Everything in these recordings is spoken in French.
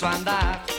su andar.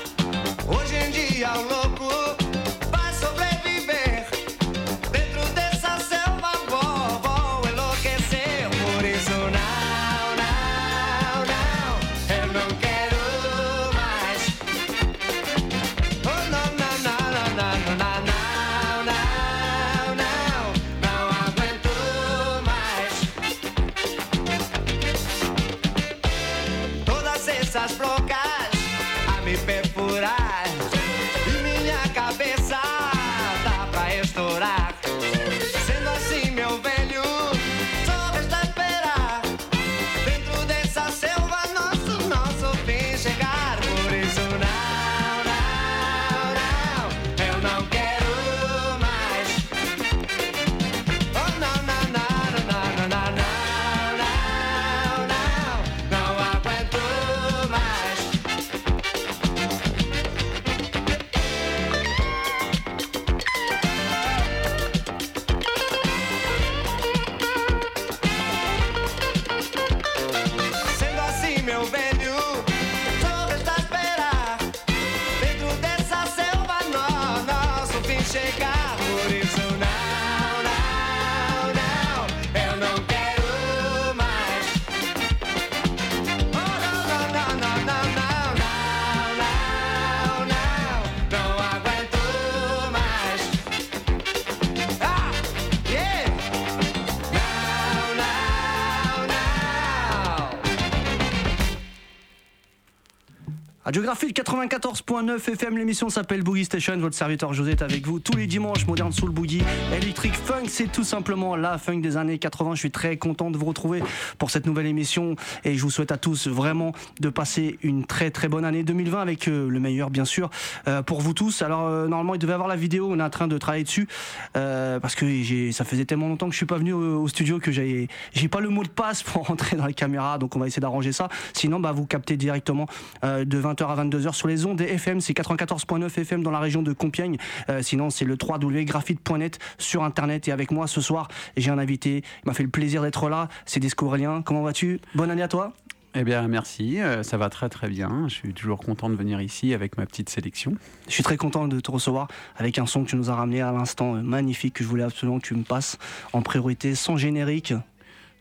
Radiographie 94.9 FM, l'émission s'appelle Boogie Station. Votre serviteur José est avec vous tous les dimanches. Modern Soul Boogie, Electric Funk, c'est tout simplement la funk des années 80. Je suis très content de vous retrouver pour cette nouvelle émission et je vous souhaite à tous vraiment de passer une très très bonne année 2020 avec euh, le meilleur, bien sûr, euh, pour vous tous. Alors, euh, normalement, il devait avoir la vidéo. On est en train de travailler dessus parce que ça faisait tellement longtemps que je suis pas venu au, studio que j'ai, pas le mot de passe pour rentrer dans les caméras. Donc, on va essayer d'arranger ça. Sinon, bah, vous captez directement de 20h à 22h sur les ondes des FM. C'est 94.9 FM dans la région de Compiègne. Euh, sinon, c'est le www.graphite.net sur Internet. Et avec moi ce soir, j'ai un invité. Il m'a fait le plaisir d'être là. C'est Desco Aurélien. Comment vas-tu? Bonne année à toi. Eh bien, merci, euh, ça va très très bien. Je suis toujours content de venir ici avec ma petite sélection. Je suis très content de te recevoir avec un son que tu nous as ramené à l'instant euh, magnifique que je voulais absolument que tu me passes en priorité sans générique.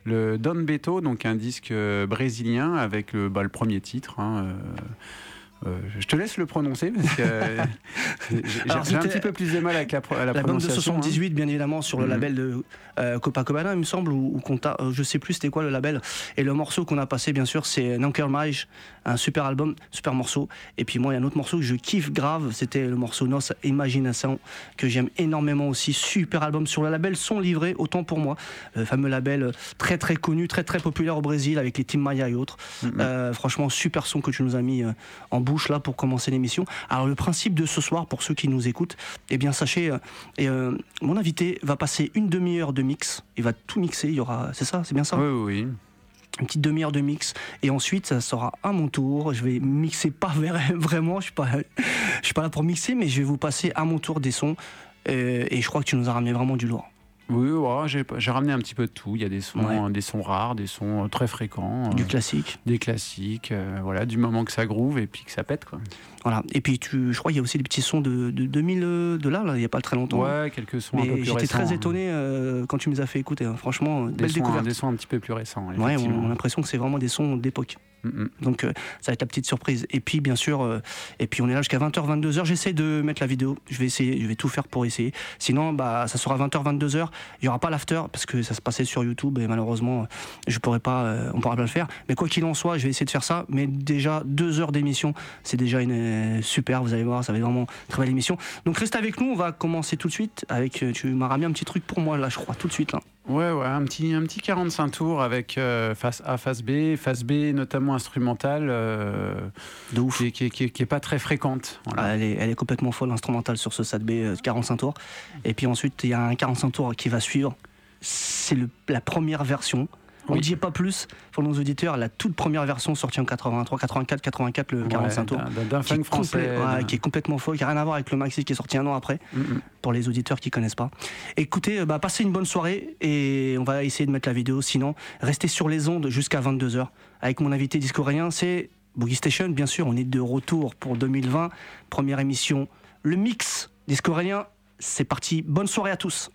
Le Don Beto, donc un disque euh, brésilien avec le, bah, le premier titre. hein, euh, je te laisse le prononcer parce que euh, j'ai un petit peu plus de mal avec la, pro- la L'album de prononciation. hein. 78, bien évidemment, sur le Mhm. label de euh, Copacabana, il me semble, ou, ou Conta, je sais plus c'était quoi le label. Et le morceau qu'on a passé, bien sûr, c'est Nanker Mage, un super album, super morceau. Et puis moi, il y a un autre morceau que je kiffe grave, c'était le morceau Nos Imagination, que j'aime énormément aussi. Super album sur le label Son Livré, autant pour moi. Le fameux label très très connu, très très populaire au Brésil, avec les Team Maya et autres. Mhm. Euh, franchement, super son que tu nous as mis euh, en bouche là pour commencer l'émission. Alors le principe de ce soir, pour ceux qui nous écoutent, eh bien sachez, euh, et, euh, mon invité va passer une demi-heure de mix. Il va tout mixer. Il y aura, c'est ça, c'est bien ça, Oui, oui, oui. Une petite demi-heure de mix. Et ensuite, ça sera à mon tour. Je vais mixer pas vra- vraiment. Je suis pas, je suis pas là pour mixer, mais je vais vous passer à mon tour des sons. Euh, et je crois que tu nous as ramené vraiment du lourd. Oui, ouais, j'ai ramené un petit peu de tout. Il y a des sons, Ouais. des sons rares, des sons euh, très fréquents, Du euh, classique. des classiques, euh, voilà, du moment que ça groove et puis que ça pète, quoi. Voilà. Et puis, tu, je crois qu'il y a aussi des petits sons de, de 2000 euh, de là, là, il n'y a pas très longtemps. Ouais, quelques sons un peu Mais plus j'étais très hein. étonné euh, quand tu me les as fait écouter. hein. Franchement, Des belle sons, découverte. des sons un petit peu plus récents. Ouais, on a l'impression que c'est vraiment des sons d'époque. Donc euh, ça va être la petite surprise. Et puis bien sûr, euh, et puis on est là jusqu'à 20h, 22h. J'essaie de mettre la vidéo. Je vais essayer, je vais tout faire pour essayer. Sinon, bah ça sera 20h, 22h. Il y aura pas l'after parce que ça se passait sur YouTube et malheureusement, je pourrais pas, euh, on pourra pas le faire. Mais quoi qu'il en soit, je vais essayer de faire ça. Mais déjà deux heures d'émission, c'est déjà une super. Vous allez voir, ça va être vraiment une très belle émission. Donc reste avec nous. On va commencer tout de suite avec. tu m'as ramené un petit truc pour moi là, je crois tout de suite là. Ouais, ouais, un petit, un petit 45 tours avec euh, face A, face B, face B notamment instrumentale, euh, De ouf. qui, qui, est- qui, est- qui est pas très fréquente. Voilà. Elle, est, elle est complètement folle, instrumentale sur ce SAT B euh, 45 tours. Et puis ensuite, il y a un 45 tours qui va suivre. C'est la première version. On ne Oui. dit pas plus pour nos auditeurs. La toute première version sortie en 83, 84, 84, le 45 Ouais, tours. d'un- D'un Qui est, funk français. ouais, qui est complètement faux, qui n'a rien à voir avec le maxi qui est sorti un an après, Mm, mm. pour les auditeurs qui connaissent pas. Écoutez, euh, bah, passez une bonne soirée et on va essayer de mettre la vidéo. Sinon, restez sur les ondes jusqu'à 22h avec mon invité discoréen, c'est Boogie Station. Bien sûr, on est de retour pour 2020, première émission, le mix discoréen. C'est parti, bonne soirée à tous.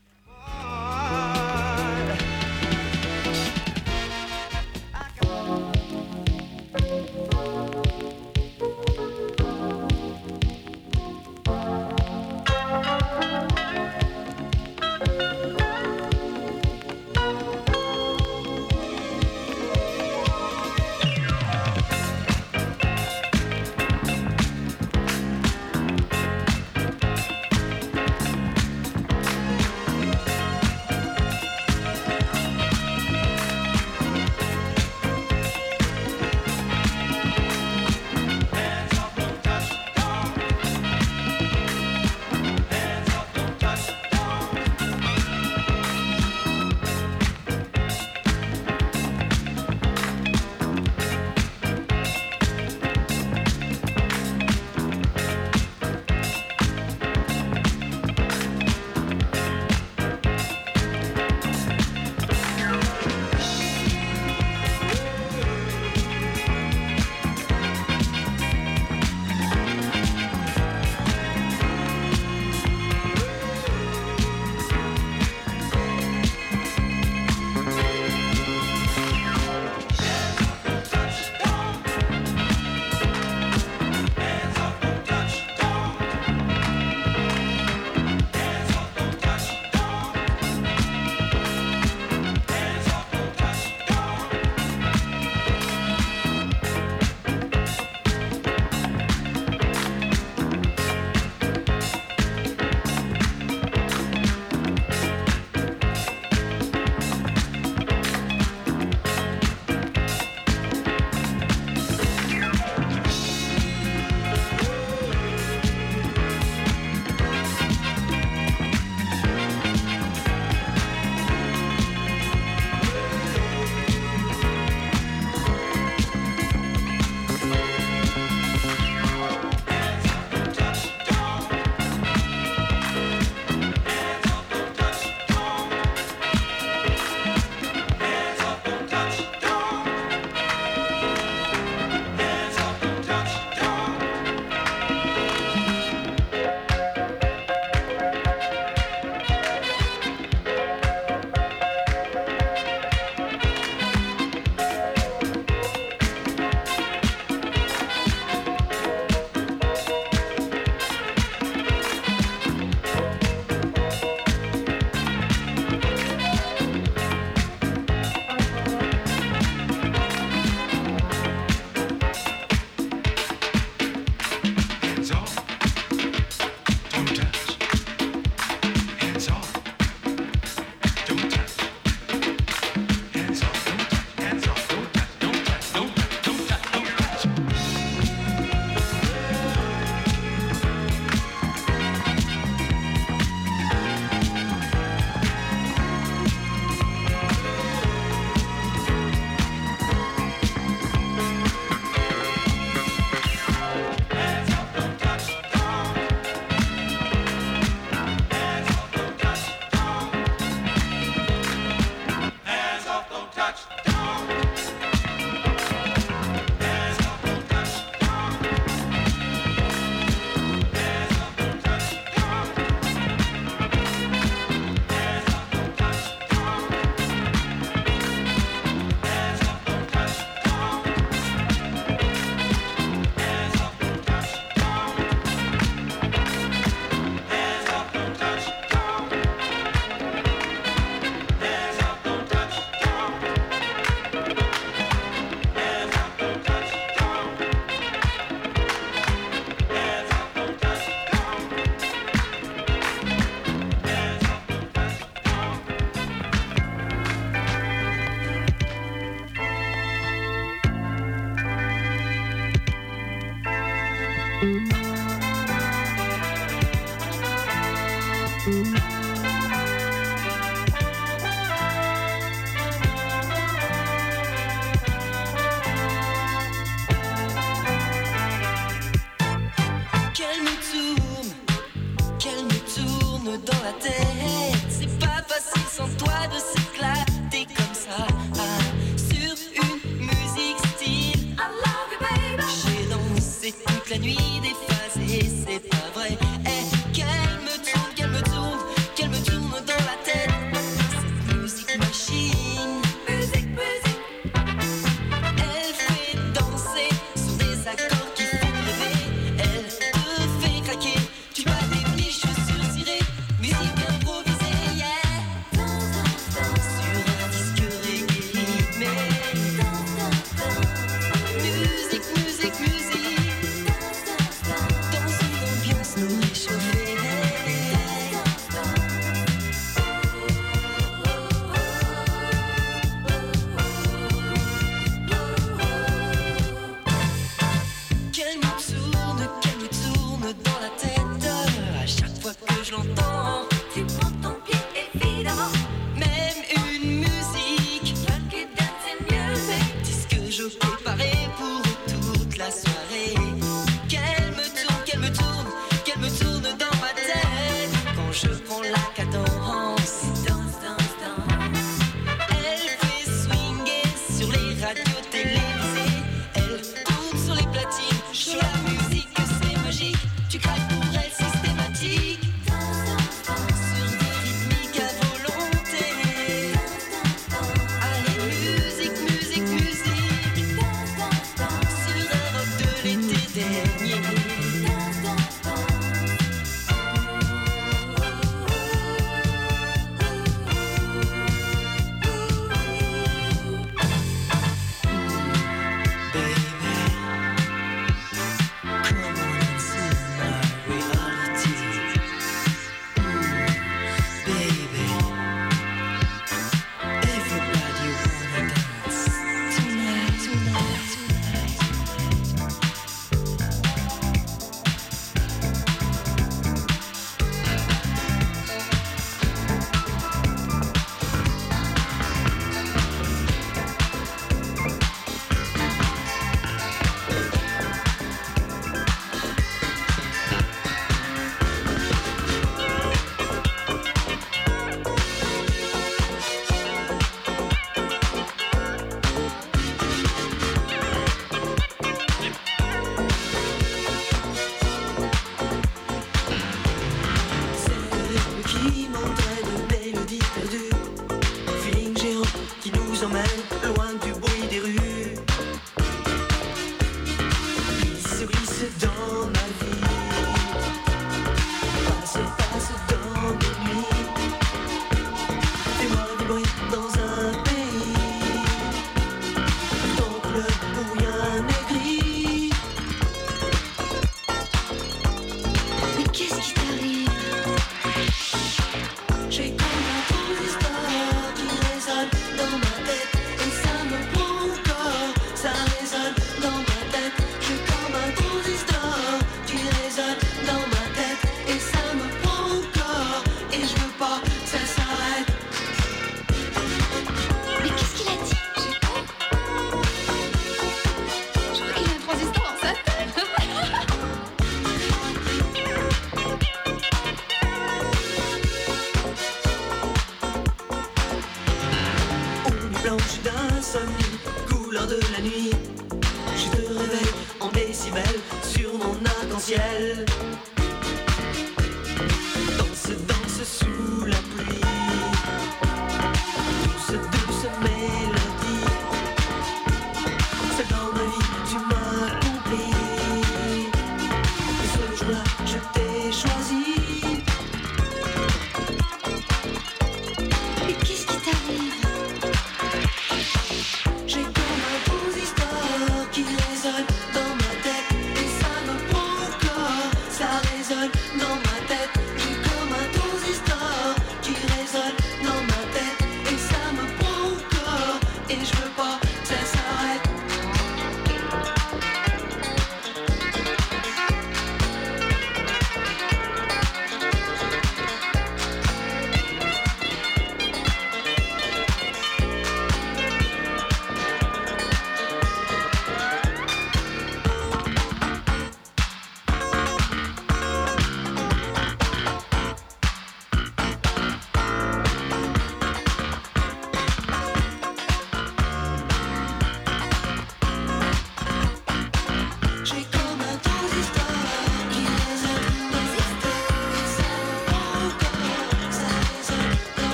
qu'elle me tourne, qu'elle me tourne dans la tête.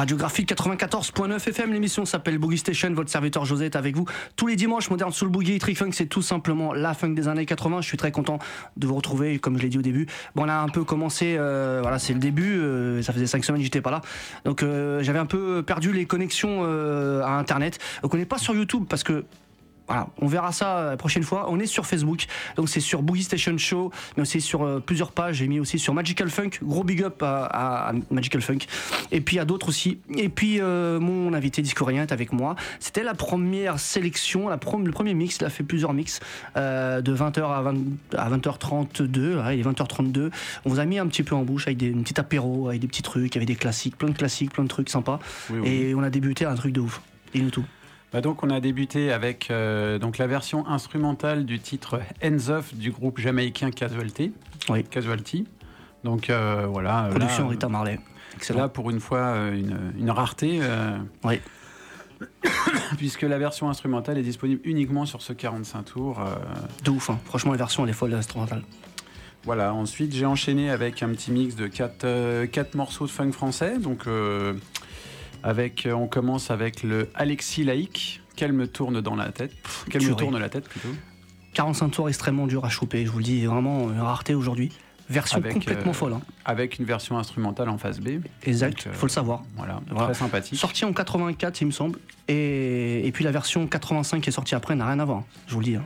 Radiographie 94.9 FM, l'émission s'appelle Boogie Station, votre serviteur José est avec vous tous les dimanches, moderne sous le boogie, Trick Funk, c'est tout simplement la funk des années 80, je suis très content de vous retrouver, comme je l'ai dit au début. Bon, on a un peu commencé, euh, voilà, c'est le début, euh, ça faisait 5 semaines j'étais pas là, donc euh, j'avais un peu perdu les connexions à Internet, donc on n'est pas sur YouTube parce que voilà, on verra ça la prochaine fois. On est sur Facebook, donc c'est sur Boogie Station Show, mais aussi sur euh, plusieurs pages. J'ai mis aussi sur Magical Funk, gros big up à, à- à Magical Funk. Et puis à d'autres aussi. Et puis euh, mon invité discorien est avec moi. C'était la première sélection, la prom- le premier mix. Il a fait plusieurs mix euh, de 20h à, 20 à 20h32. Ouais, il est 20h32. On vous a mis un petit peu en bouche avec des un petit apéro, avec des petits trucs, avec des classiques, plein de classiques, plein de trucs sympas. Oui, oui. Et on a débuté un truc de ouf. Dis-nous tout. Bah donc on a débuté avec euh, donc la version instrumentale du titre Hands Off du groupe jamaïcain Casualty. Oui. Casualty. Donc euh, voilà. euh, Production là, Rita Marley. C'est Excellent. là pour une fois une, une rareté. Oui. puisque la version instrumentale est disponible uniquement sur ce 45 tours. De ouf, hein. franchement, la version elle est folle, l'instrumentale. Voilà, ensuite j'ai enchaîné avec un petit mix de quatre, euh, quatre morceaux de funk français. Donc, euh, avec, euh, on commence avec le Alexis Laïc, qu'elle me tourne dans la tête? Qu'elle me tourne la tête plutôt? 45 tours extrêmement dur à choper, je vous le dis, vraiment une rareté aujourd'hui. Version Avec, complètement euh, folle. hein. Avec une version instrumentale en face B. Exact, euh, faut le savoir. Voilà, Voilà. très sympathique. Sorti en 84, il me semble. Et, et puis la version 85 qui est sortie après n'a rien à voir, je vous le dis. hein.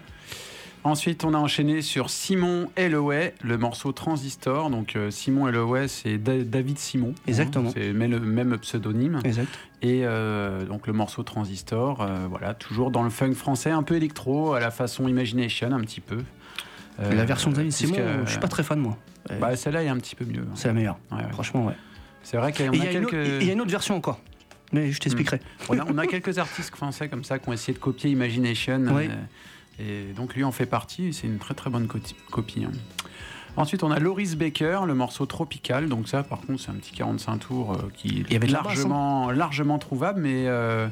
Ensuite, on a enchaîné sur Simon Eloé, le morceau Transistor. Donc, euh, Simon Eloé, c'est Da- David Simon. Exactement. Hein, c'est le même pseudonyme. Exact. Et euh, donc, le morceau Transistor, euh, voilà, toujours dans le funk français, un peu électro, à la façon Imagination, un petit peu. Euh, la version de David Simon, je suis pas très fan, moi. Bah, celle-là est un petit peu mieux. c'est la meilleure, Ouais, ouais. franchement, ouais. C'est vrai qu'il y en a y, a quelques. il y a une autre version encore. Mais je t'expliquerai. On a, on a quelques artistes français comme ça qui ont essayé de copier Imagination. Oui. euh, et donc lui en fait partie. et C'est une très très bonne copie. hein. Ensuite, on a Loris Baker, le morceau Tropical. Donc ça, par contre, c'est un petit 45 tours euh, qui est hein. largement, largement trouvable, mais euh,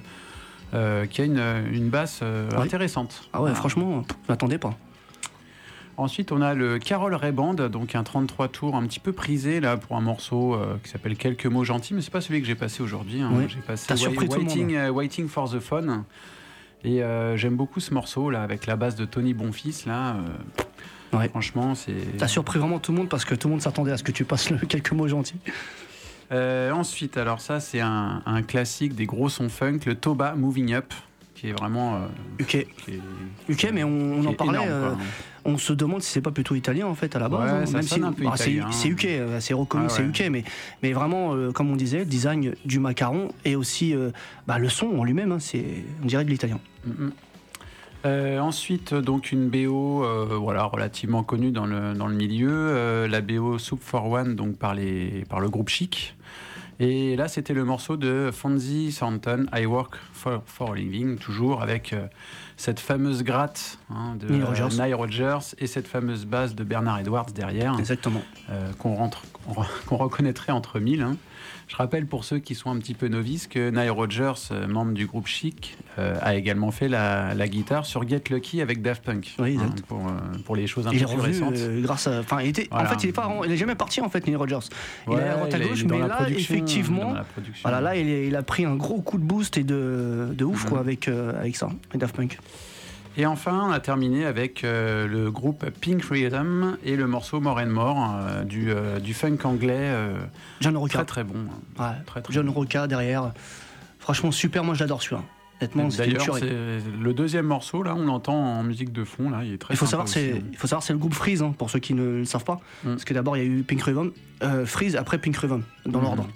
euh, qui a une, une basse Oui. intéressante. Ah ouais, Voilà. franchement, je m'attendais pas. Ensuite, on a le Carol Ray Band, donc un 33 tours un petit peu prisé là pour un morceau qui s'appelle Quelques mots gentils, mais c'est pas celui que j'ai passé aujourd'hui. hein. Oui. J'ai passé T'as surpris tout le Waiting, Waiting for the Phone. Et euh, j'aime beaucoup ce morceau là avec la basse de Tony Bonfils là. euh, Ouais. Franchement, c'est. T'as surpris vraiment tout le monde parce que tout le monde s'attendait à ce que tu passes le, quelques mots gentils. Euh, ensuite, alors ça c'est un, un classique des gros sons funk, le Toba Moving Up, qui est vraiment. euh, UK. qui est- UK, mais on, en parlait. énorme, euh, on se demande si c'est pas plutôt italien en fait à la base. Ouais, hein, bah, c'est- italien. C'est UK, euh, c'est reconnu, Ah c'est. UK, mais, mais vraiment, euh, comme on disait, le design du macaron et aussi euh, bah, le son en lui-même, hein, c'est on dirait de l'italien. Mhm. Euh, ensuite, donc une BO euh, voilà, relativement connue dans le, dans le milieu, euh, la BO Soup for One donc par, les, par le groupe Chic. Et là, c'était le morceau de Fonzie Thornton, I Work for, for a Living, toujours avec euh, cette fameuse gratte hein, de Nile Rodgers. Nile Rodgers et cette fameuse basse de Bernard Edwards derrière, Exactement. euh, qu'on rentre- reconnaîtrait entre mille. hein. Je rappelle pour ceux qui sont un petit peu novices que Nile Rodgers, euh, membre du groupe Chic, euh, a également fait la, la guitare sur Get Lucky avec Daft Punk. Oui, hein, exact. pour, euh, pour les choses un Il est peu plus revenu récentes. euh, grâce à. Il était. En fait, il est pas. vraiment- Il est jamais parti en fait, Neil Rogers. il est Ouais, à droite à est- gauche, est mais là, effectivement. Voilà, là, il, est- il a pris un gros coup de boost et de, de ouf Mhm. quoi avec euh, avec ça, avec Daft Punk. Et enfin, on a terminé avec euh, le groupe Pink Rhythm et le morceau More and More euh, du, euh, du funk anglais. John très Roca. très bon. Ouais. Très, très John bon. Roca derrière. Franchement, super. Moi, je l'adore celui-là. Honnêtement, D'ailleurs, le deuxième morceau, là, on l'entend en musique de fond, là, il est très Il faut savoir, c'est, hein. il faut savoir, c'est le groupe Freeze, hein, pour ceux qui ne le savent pas. Mm. Parce que d'abord, il y a eu Pink Ribbon, euh, Freeze, après Pink Ribbon, dans Mhm. l'ordre.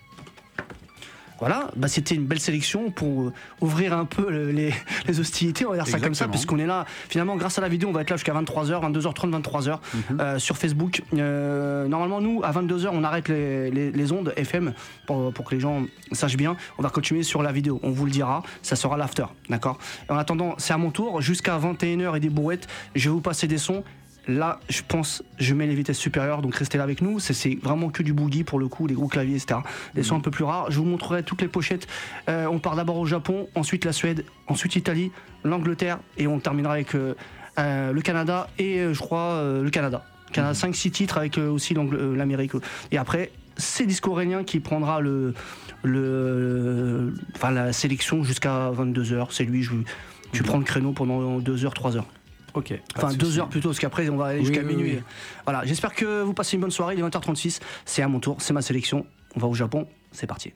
Voilà, bah, c'était une belle sélection pour euh, ouvrir un peu le- les, les hostilités, on va dire ça comme ça, puisqu'on est là. Finalement, grâce à la vidéo, on va être là jusqu'à 23h, 22h30, 23h Mhm. euh, sur Facebook. Euh, normalement, nous, à 22h, on arrête les, les- les ondes FM pour, pour que les gens sachent bien. On va continuer sur la vidéo, on vous le dira, ça sera l'after, d'accord? En attendant, c'est à mon tour, jusqu'à 21h et des brouettes, je vais vous passer des sons. Là, je pense, je mets les vitesses supérieures, donc restez là avec nous. C'est- vraiment que du boogie pour le coup, des gros claviers, etc. Des sons un peu plus rares. Je vous montrerai toutes les pochettes. Euh, on part d'abord au Japon, ensuite la Suède, ensuite l'Italie, l'Angleterre, et on terminera avec euh, euh, le Canada et je crois le Canada. Canada 5-6 titres avec aussi l'Amérique. Et après, c'est Disco Aurélien qui prendra le, le, enfin, la sélection jusqu'à 22h. C'est lui, je, tu prends le créneau pendant 2h, 3h. Ok. Enfin, de 2 souci. heures plutôt, parce qu'après, on va aller Oui, jusqu'à oui, minuit. oui. Voilà, j'espère que vous passez une bonne soirée. Il est 20h36. C'est à mon tour, c'est ma sélection. On va au Japon. C'est parti.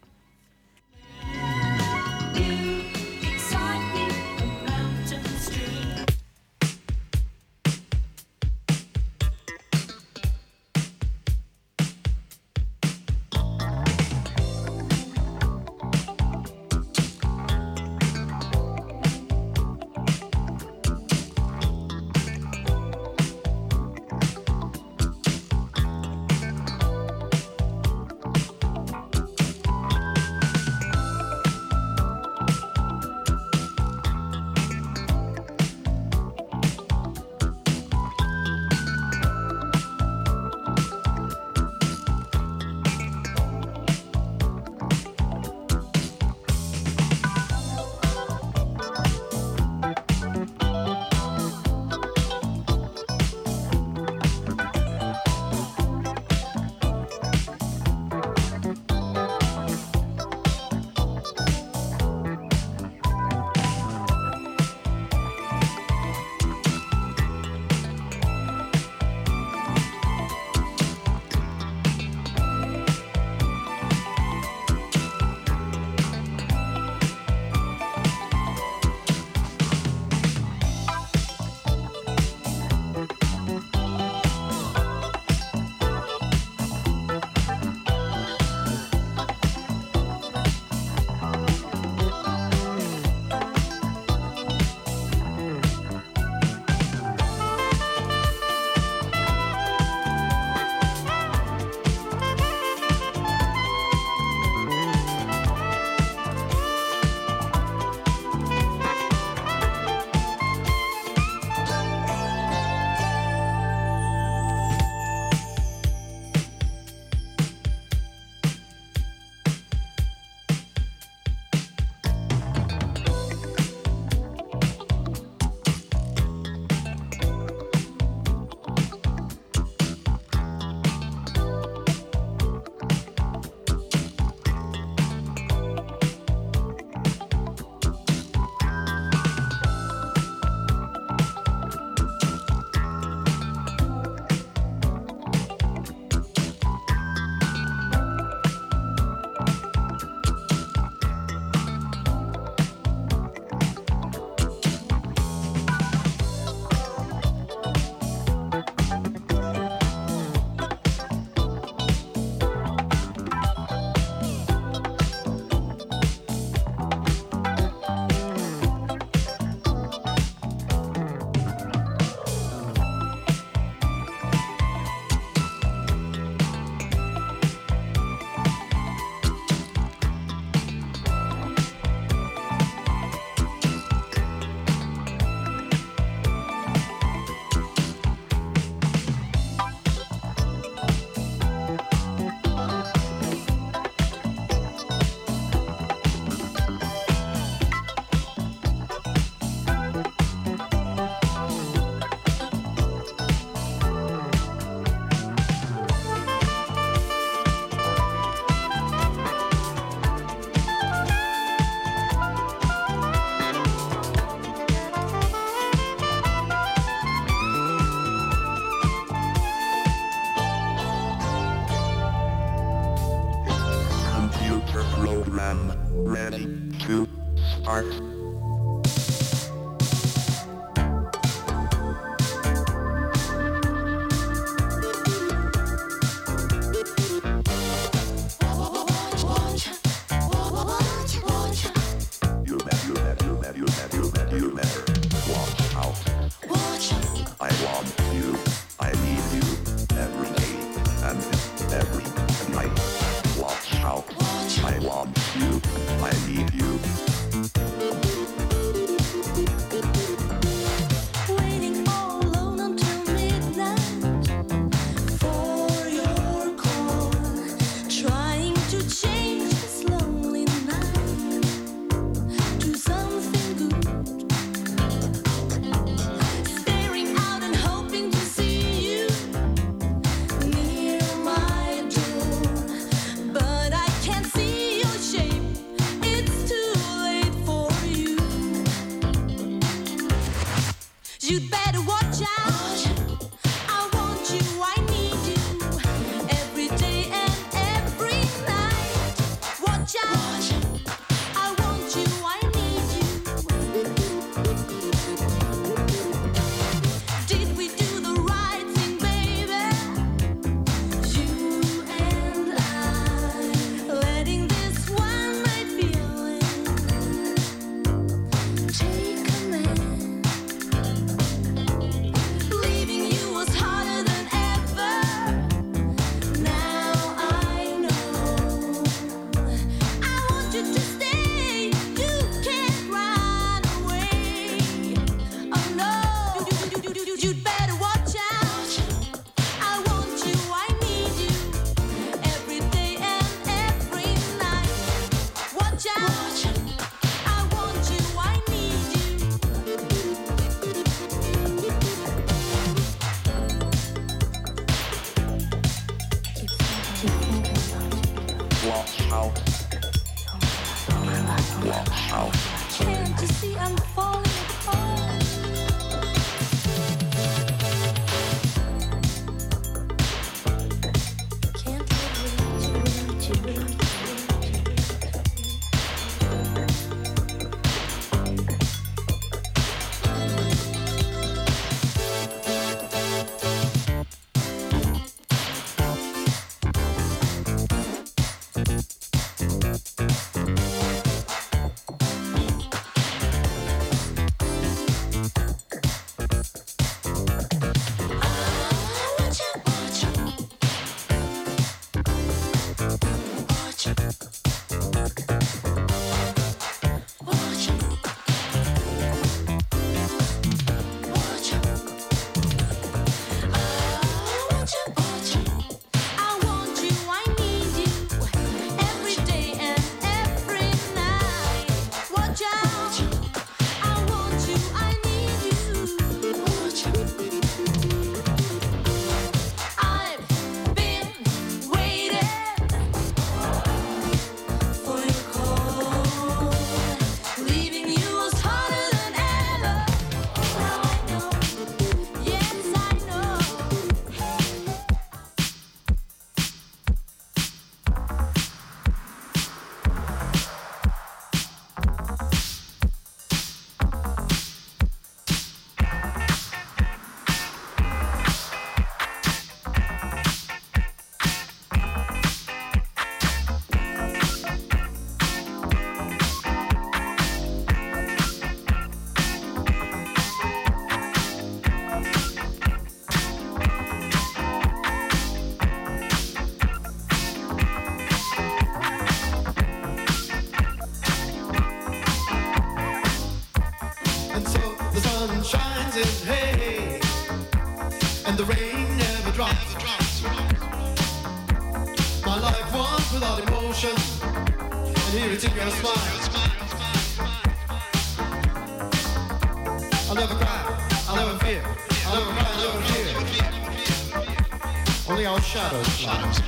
Only our shadows Shadows.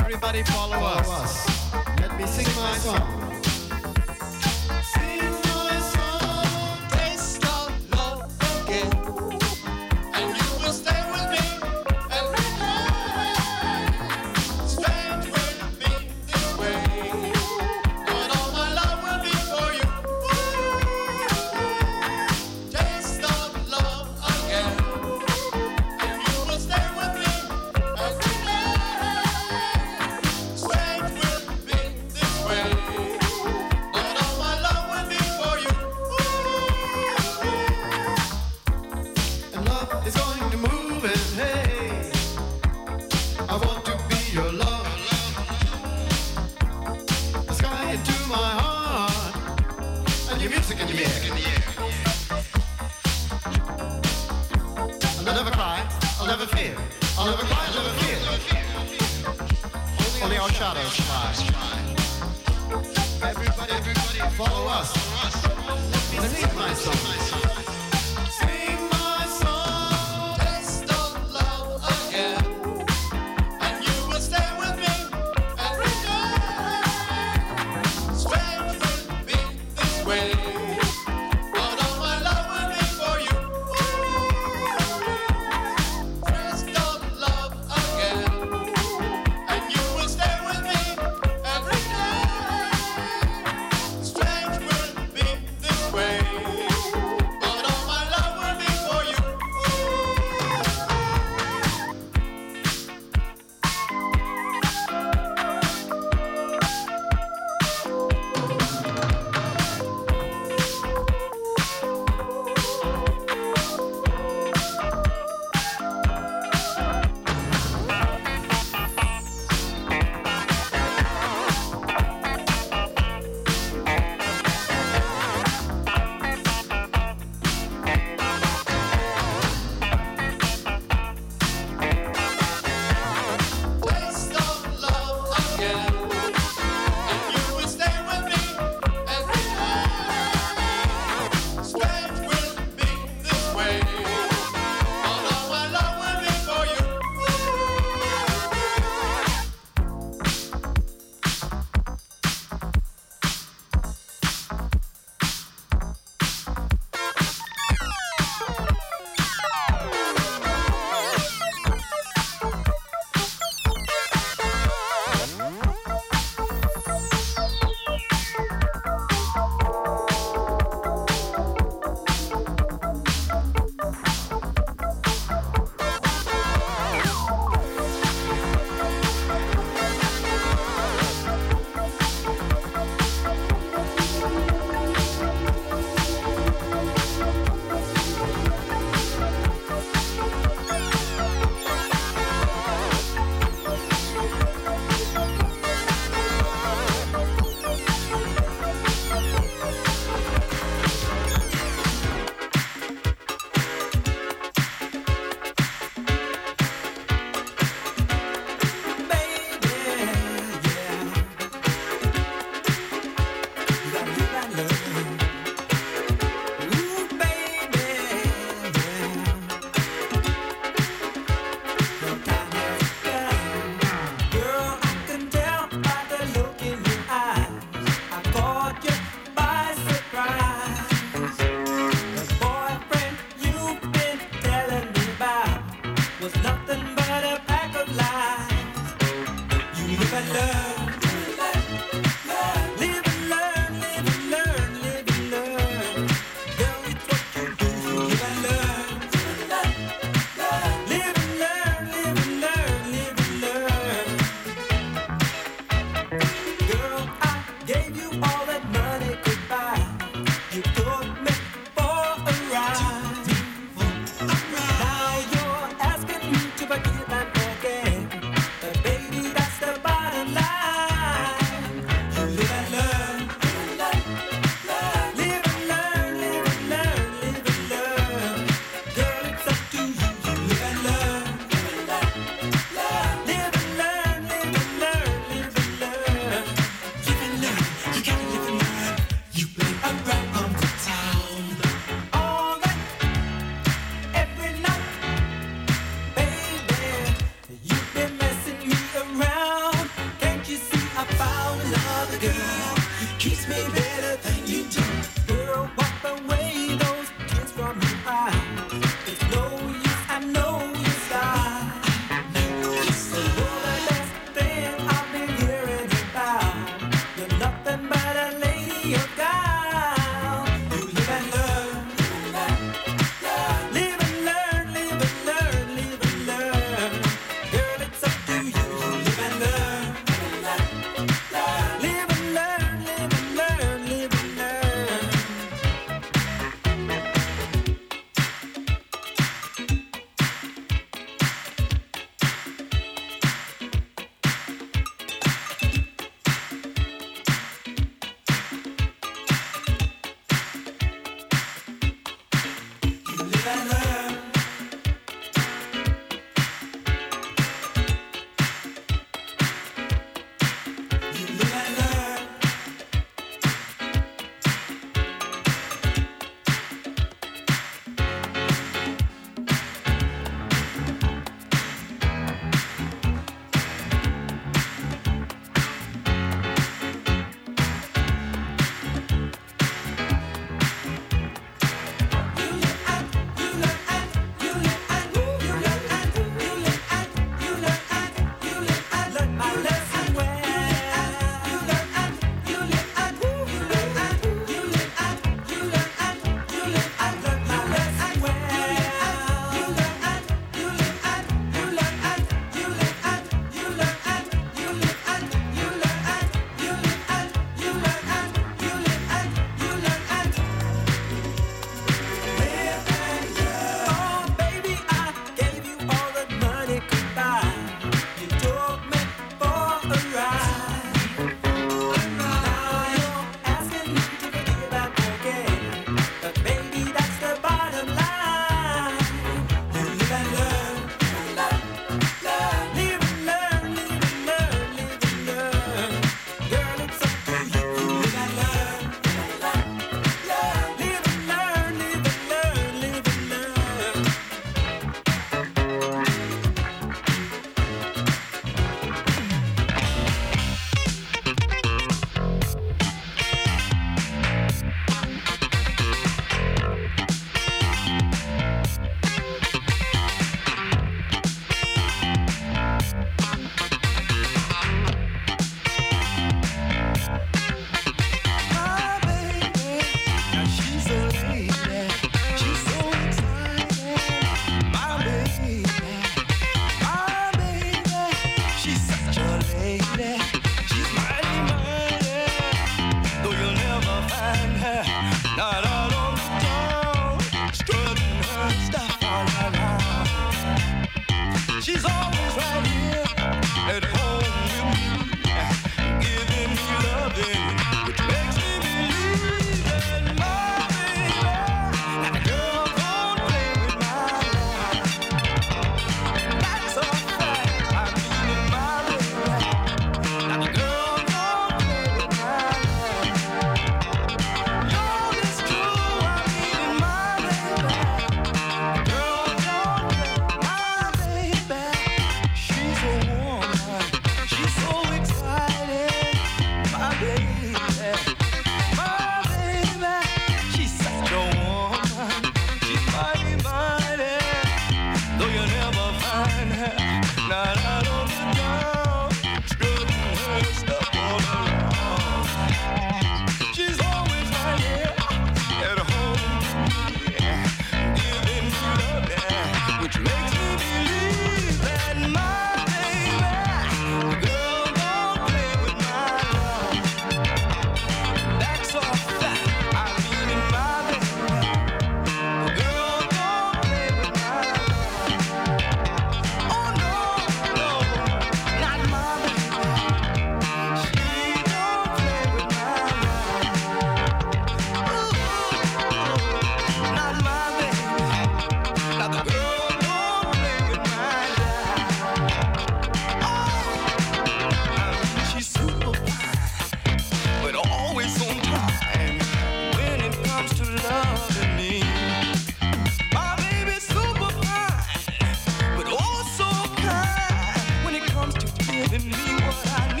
Everybody follow, follow us. us. Let me sing, sing my song.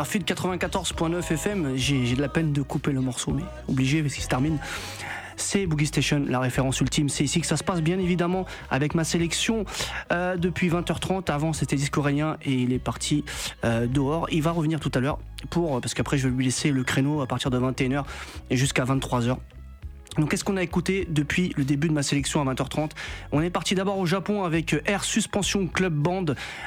Radiographie de 94.9 FM, j'ai de la peine de couper le morceau, mais obligé parce qu'il se termine. C'est Boogie Station, la référence ultime. C'est ici que ça se passe, bien évidemment, avec ma sélection euh, depuis 20h30. Avant, c'était discoréen et il est parti euh, dehors. Il va revenir tout à l'heure pour parce qu'après, je vais lui laisser le créneau à partir de 21h et jusqu'à 23h. Donc qu'est-ce qu'on a écouté depuis le début de ma sélection à 20h30 On est parti d'abord au Japon avec Air Suspension Club Band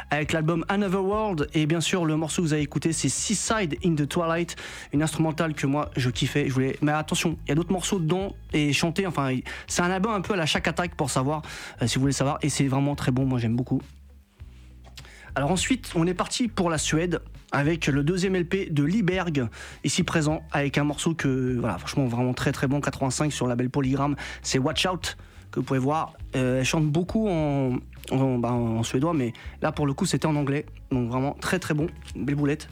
avec l'album Another World. Et bien sûr le morceau que vous avez écouté c'est Seaside in the Twilight, une instrumentale que moi je kiffais, je voulais. Mais attention, il y a d'autres morceaux dedans et chanter enfin c'est un album un peu à la chaque attaque pour savoir euh, si vous voulez savoir. Et c'est vraiment très bon, moi j'aime beaucoup. Alors ensuite, on est parti pour la Suède avec le deuxième LP de Liberg, ici présent, avec un morceau que, voilà, franchement, vraiment très très bon, 85 sur la belle Polygram, c'est Watch Out, que vous pouvez voir. Euh, elle chante beaucoup en, en, bah, en suédois, mais là pour le coup c'était en anglais, donc vraiment très très bon, belle boulette.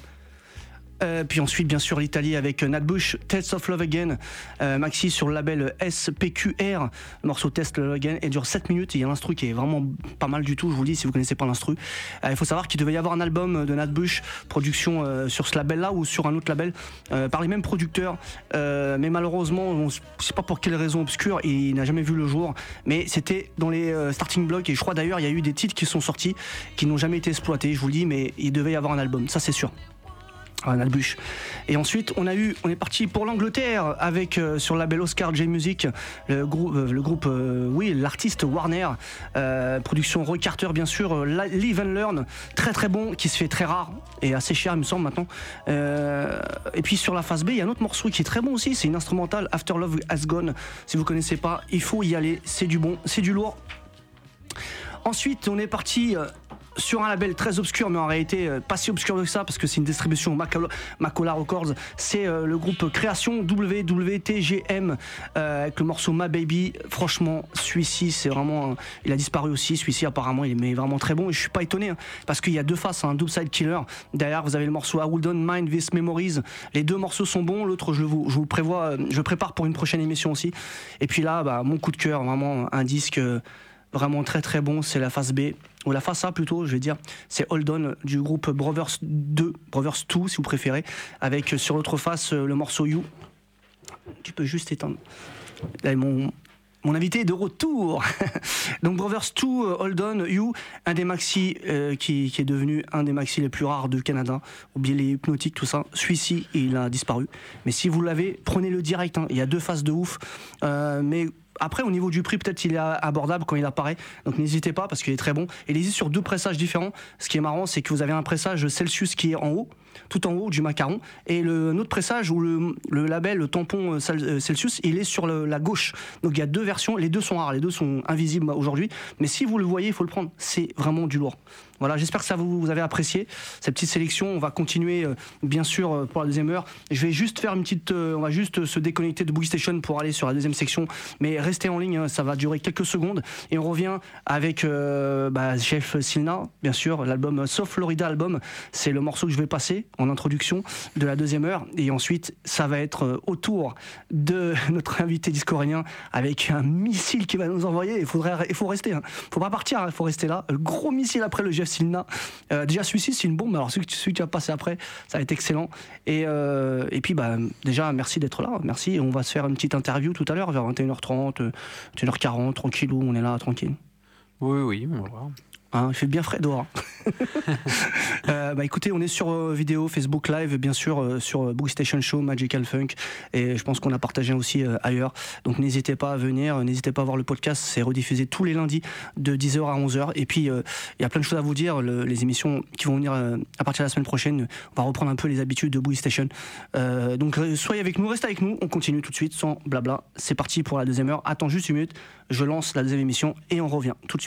Euh, puis ensuite, bien sûr, l'Italie avec Nat Bush, Test of Love Again, euh, Maxi sur le label SPQR, morceau Test Love Again, et dure 7 minutes. Il y a l'instru qui est vraiment pas mal du tout, je vous le dis, si vous connaissez pas l'instru. Euh, Il faut savoir qu'il devait y avoir un album de Nat Bush, production sur ce label-là ou sur un autre label, par les mêmes producteurs, mais malheureusement, on s- je sais pas pour quelle raison obscure, il n'a jamais vu le jour. Mais c'était dans les starting blocks, et je crois d'ailleurs, il y a eu des titres qui sont sortis, qui n'ont jamais été exploités, je vous le dis, mais il devait y avoir un album, ça c'est sûr. Un albuche. Et ensuite, on a eu, on est parti pour l'Angleterre avec euh, sur le label Oscar J Music le groupe, euh, le groupe, euh, oui, l'artiste Warner, euh, production Roy Carter bien sûr, euh, Live and Learn, très très bon, qui se fait très rare et assez cher il me semble maintenant. Et puis sur la phase B, il y a un autre morceau qui est très bon aussi, c'est une instrumentale After Love Has Gone. Si vous connaissez pas, il faut y aller, c'est du bon, c'est du lourd. Ensuite, on est parti sur un label très obscur, mais en réalité euh, pas si obscur que ça, parce que c'est une distribution Macola, Records. C'est euh, le groupe Création WWTGM euh, avec le morceau My Baby. Franchement, celui-ci, c'est vraiment. il a disparu aussi. Celui-ci, apparemment, il est vraiment très bon. Et je suis pas étonné, hein, parce qu'il y a deux faces, un double side killer. Derrière, vous avez le morceau I Will Don't Mind This Memories. Les deux morceaux sont bons. L'autre, je vous, prévois, je prépare pour une prochaine émission aussi. Et puis là, bah, mon coup de cœur, vraiment un disque. vraiment très très bon, c'est la face B, ou la face A plutôt, je vais dire, c'est Hold On du groupe Brothers 2, Brothers 2 si vous préférez, avec euh, sur l'autre face euh, le morceau You. Tu peux juste éteindre. Là, mon, mon invité est de retour. Donc Brothers 2, euh, Hold On, You, un des maxi qui, qui est devenu un des maxi les plus rares de Canada. Oubliez les hypnotiques, tout ça. Celui-ci, il a disparu. Mais si vous l'avez, prenez-le direct. hein. Il y a deux faces de ouf. Mais après, au niveau du prix, peut-être il est abordable quand il apparaît. Donc n'hésitez pas parce qu'il est très bon. Et il existe sur deux pressages différents. Ce qui est marrant, c'est que vous avez un pressage Celsius qui est en haut, tout en haut du macaron. Et le, autre pressage où le, label, le tampon euh, euh, Celsius, il est sur la gauche. Donc il y a deux versions. Les deux sont rares, les deux sont invisibles aujourd'hui. Mais si vous le voyez, il faut le prendre. C'est vraiment du lourd. Voilà, j'espère que ça vous, vous avez apprécié cette petite sélection. On va continuer, euh, bien sûr, euh, pour la deuxième heure. Je vais juste faire une petite. euh, on va juste se déconnecter de Boogie Station pour aller sur la deuxième section. Mais restez en ligne, hein, ça va durer quelques secondes. Et on revient avec bah, Chef Silna, bien sûr, l'album Soft Florida Album. C'est le morceau que je vais passer en introduction de la deuxième heure. Et ensuite, ça va être euh, au tour de notre invité discoréen avec un missile qui va nous envoyer. Il faudrait, il faut rester. Hein. Faut pas partir. hein, Il faut rester là. Le gros missile après le Jeff Silna. Euh, déjà celui-ci, c'est une bombe. Alors celui, qui va passer après, ça va être excellent. Et, euh, et puis, bah, déjà, merci d'être là. Merci. On va se faire une petite interview tout à l'heure vers 21h30, euh, 21h40, tranquillou. On est là, tranquille. Oui, oui, on va voir. Hein, il fait bien frais dehors. Euh, bah écoutez, on est sur euh, vidéo, Facebook Live, bien sûr, euh, sur Boogie Station Show, Magical Funk, et je pense qu'on a partagé aussi ailleurs. Donc n'hésitez pas à venir, n'hésitez pas à voir le podcast, c'est rediffusé tous les lundis de 10h à 11h. Et puis il y a plein de choses à vous dire, le- les émissions qui vont venir à partir de la semaine prochaine, on va reprendre un peu les habitudes de Boogie Station. Donc soyez avec nous, restez avec nous, on continue tout de suite sans blabla. C'est parti pour la deuxième heure. Attends juste une minute, je lance la deuxième émission et on revient tout de suite.